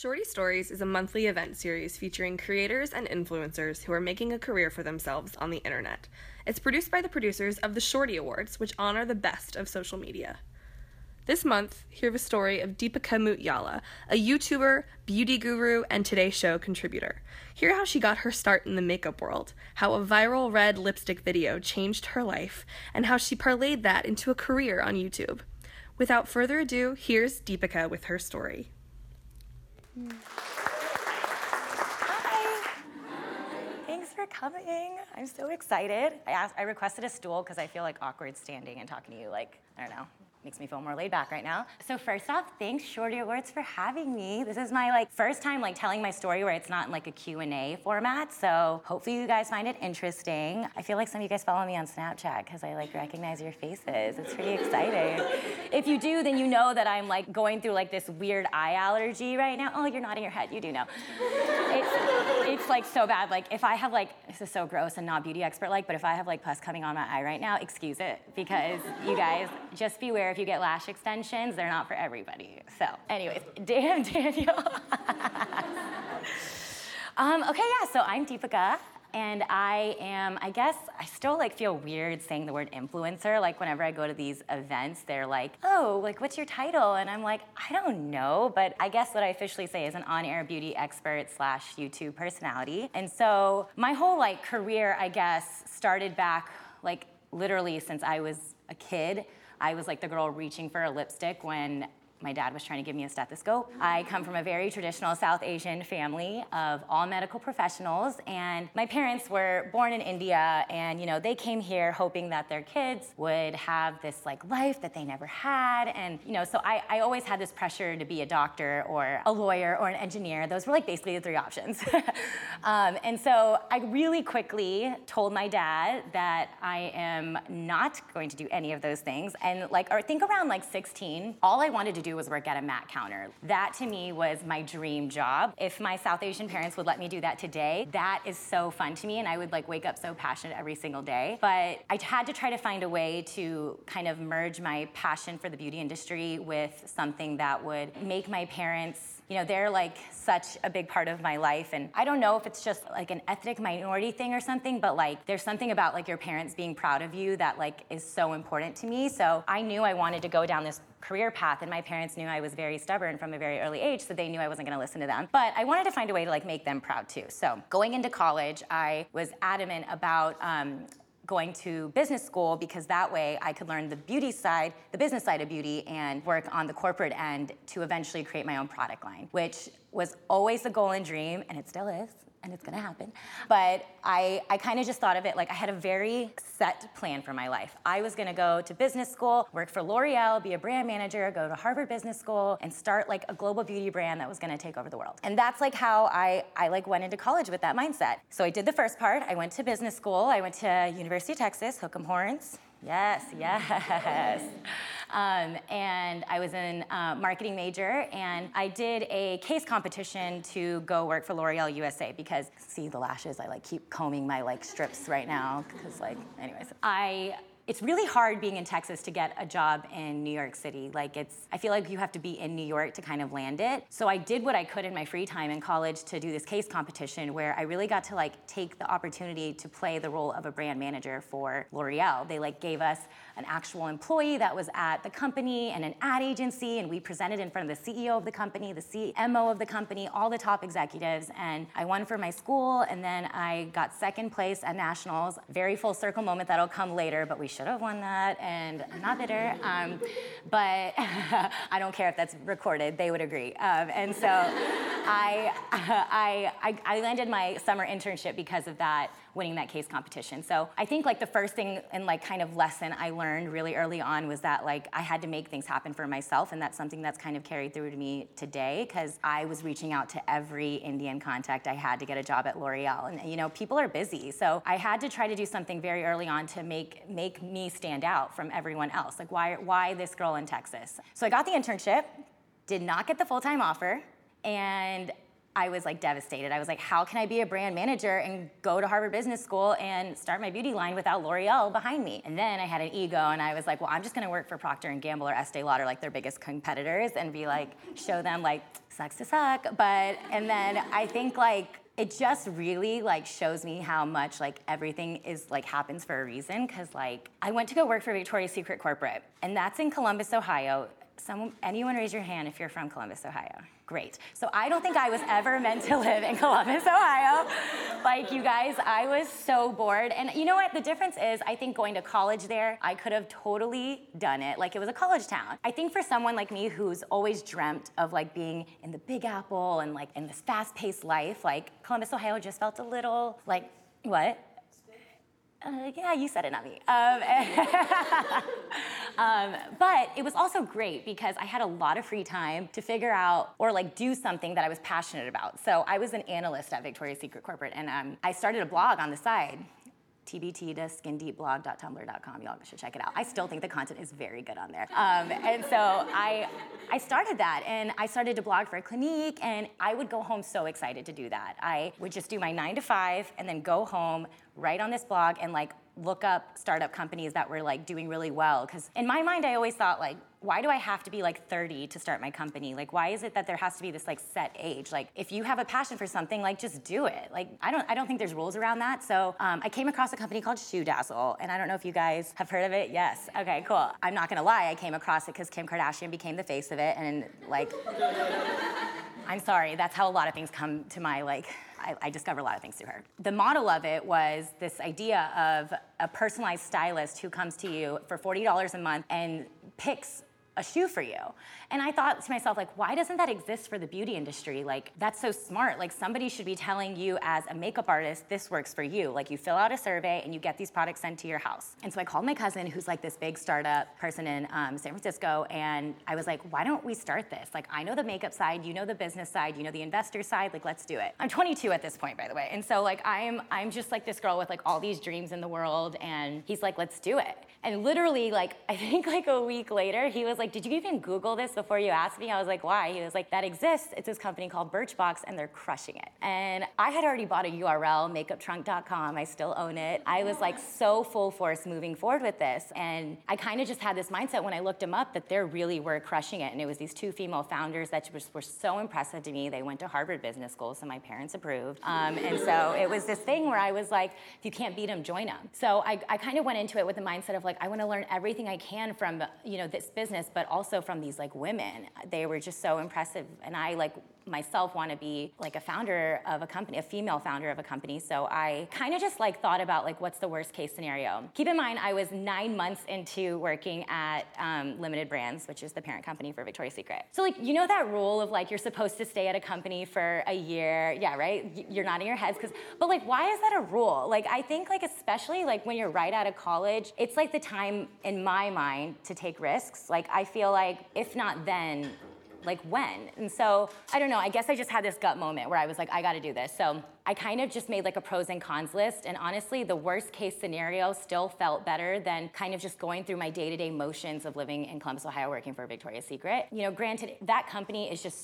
Shorty Stories is a monthly event series featuring creators and influencers who are making a career for themselves on the internet. It's produced by the producers of the Shorty Awards, which honor the best of social media. This month, hear the story of Deepica Mutyala, a YouTuber, beauty guru, and Today Show contributor. Hear how she got her start in the makeup world, how a viral red lipstick video changed her life, and how she parlayed that into a career on YouTube. Without further ado, here's Deepica with her story. Hi. Thanks for coming. I'm so excited. I asked, I requested a stool because I feel like awkward standing and talking to you. Like I don't know, makes me feel more laid back right now. So first off, thanks Shorty Awards for having me. This is my like first time like telling my story where it's not in like a Q&A format. So hopefully you guys find it interesting. I feel like some of you guys follow me on Snapchat because I like recognize your faces. It's pretty exciting. if you do, then you know that I'm like going through like this weird eye allergy right now. Oh, you're nodding your head. You do know. It's, it's like so bad. Like if I have like this is so gross and not beauty expert like, but if I have like pus coming on my eye right now, excuse it because you guys just beware if you get lash extensions, they're not for everybody. So, anyways, damn, Daniel. um, okay, yeah, so I'm Deepica. And I am, I guess, I still like feel weird saying the word influencer. Like whenever I go to these events, they're like, oh, like what's your title? And I'm like, I don't know. But I guess what I officially say is an on-air beauty expert slash YouTube personality. And so my whole like career, I guess, started back like literally since I was a kid. I was like the girl reaching for a lipstick when my dad was trying to give me a stethoscope. I come from a very traditional South Asian family of all medical professionals, and my parents were born in India, and you know they came here hoping that their kids would have this like life that they never had, and you know so I, I always had this pressure to be a doctor or a lawyer or an engineer. Those were like basically the three options, um, and so I really quickly told my dad that I am not going to do any of those things, and like or think around like 16, all I wanted to do do was work at a MAC counter. That to me was my dream job. If my South Asian parents would let me do that today, that is so fun to me and I would like wake up so passionate every single day. But I had to try to find a way to kind of merge my passion for the beauty industry with something that would make my parents you know, they're like such a big part of my life. And I don't know if it's just like an ethnic minority thing or something, but like there's something about like your parents being proud of you that like is so important to me. So I knew I wanted to go down this career path and my parents knew I was very stubborn from a very early age so they knew I wasn't going to listen to them but I wanted to find a way to like make them proud too so going into college I was adamant about um, going to business school because that way I could learn the beauty side, the business side of beauty, and work on the corporate end to eventually create my own product line, which was always the goal and dream, and it still is and it's gonna happen. But I, I kind of just thought of it like I had a very set plan for my life. I was gonna go to business school, work for L'Oreal, be a brand manager, go to Harvard Business School, and start like a global beauty brand that was gonna take over the world. And that's like how I, I like went into college with that mindset. So I did the first part. I went to business school. I went to University of Texas, Hook'em Horns. Yes, yes. Um, and I was in uh, marketing major, and I did a case competition to go work for L'Oreal USA because see the lashes, I like keep combing my like strips right now because like, anyways, I it's really hard being in Texas to get a job in New York City. Like it's, I feel like you have to be in New York to kind of land it. So I did what I could in my free time in college to do this case competition where I really got to like take the opportunity to play the role of a brand manager for L'Oreal. They like gave us an actual employee that was at the company and an ad agency, and we presented in front of the CEO of the company, the CMO of the company, all the top executives, and I won for my school, and then I got second place at nationals. Very full circle moment that'll come later, but we have won that, and I'm not bitter. Um, but I don't care if that's recorded; they would agree. Um, and so I, I, I, I landed my summer internship because of that winning that case competition. So I think like the first thing and like kind of lesson I learned really early on was that like I had to make things happen for myself and that's something that's kind of carried through to me today because I was reaching out to every Indian contact I had to get a job at L'Oreal and you know people are busy. So I had to try to do something very early on to make make me stand out from everyone else. Like why why this girl in Texas? So I got the internship, did not get the full-time offer and I was like devastated. I was like, how can I be a brand manager and go to Harvard Business School and start my beauty line without L'Oreal behind me? And then I had an ego and I was like, well, I'm just gonna work for Procter and Gamble or Estee Lauder, like their biggest competitors, and be like, show them like sucks to suck. But and then I think like it just really like shows me how much like everything is like happens for a reason because like i went to go work for victoria's secret corporate and that's in columbus ohio Someone, anyone raise your hand if you're from Columbus, Ohio. Great. So I don't think I was ever meant to live in Columbus, Ohio. Like you guys, I was so bored. And you know what? The difference is, I think going to college there, I could have totally done it. Like it was a college town. I think for someone like me who's always dreamt of like being in the Big Apple and like in this fast-paced life, like Columbus, Ohio just felt a little like what? Uh, yeah, you said it, not me. Um, um, but it was also great because I had a lot of free time to figure out or like do something that I was passionate about. So I was an analyst at Victoria's Secret Corporate, and um, I started a blog on the side. TBT to skindeepblog.tumblr.com. Y'all should check it out. I still think the content is very good on there. Um, and so I, I started that and I started to blog for a Clinique and I would go home so excited to do that. I would just do my nine to five and then go home, write on this blog and like look up startup companies that were like doing really well. Because in my mind, I always thought like, why do I have to be like 30 to start my company? Like, why is it that there has to be this like set age? Like, if you have a passion for something, like just do it. Like, I don't, I don't think there's rules around that. So um, I came across a company called ShoeDazzle, and I don't know if you guys have heard of it. Yes. Okay. Cool. I'm not gonna lie, I came across it because Kim Kardashian became the face of it, and like, I'm sorry. That's how a lot of things come to my like I, I discovered a lot of things through her. The model of it was this idea of a personalized stylist who comes to you for $40 a month and picks a shoe for you. And I thought to myself, like, why doesn't that exist for the beauty industry? Like, that's so smart. Like, somebody should be telling you as a makeup artist, this works for you. Like, you fill out a survey and you get these products sent to your house. And so I called my cousin, who's like this big startup person in um, San Francisco, and I was like, why don't we start this? Like, I know the makeup side, you know the business side, you know the investor side. Like, let's do it. I'm 22 at this point, by the way, and so like I'm I'm just like this girl with like all these dreams in the world, and he's like, let's do it. And literally, like I think like a week later, he was like, did you even Google this before you asked me? I was like, why? He was like, that exists. It's this company called Birchbox, and they're crushing it. And I had already bought a URL, makeuptrunk.com. I still own it. I was like so full force moving forward with this. And I kind of just had this mindset when I looked them up that they really were crushing it. And it was these two female founders that just were so impressive to me. They went to Harvard Business School, so my parents approved. Um, and so it was this thing where I was like, if you can't beat them, join them. So I, I kind of went into it with the mindset of like, I want to learn everything I can from you know this business, but also from these like women. They were just so impressive, and I like myself want to be like a founder of a company, a female founder of a company. So I kind of just like thought about like what's the worst case scenario. Keep in mind, I was nine months into working at um, Limited Brands, which is the parent company for Victoria's Secret. So like you know that rule of like you're supposed to stay at a company for a year, yeah, right? You're nodding your heads because, but like why is that a rule? Like I think like especially like when you're right out of college, it's like the time in my mind to take risks. Like I feel like if not then like when? And so I don't know, I guess I just had this gut moment where I was like, I gotta do this. So I kind of just made like a pros and cons list. And honestly, the worst case scenario still felt better than kind of just going through my day to day motions of living in Columbus, Ohio, working for Victoria's Secret. You know, granted, that company is just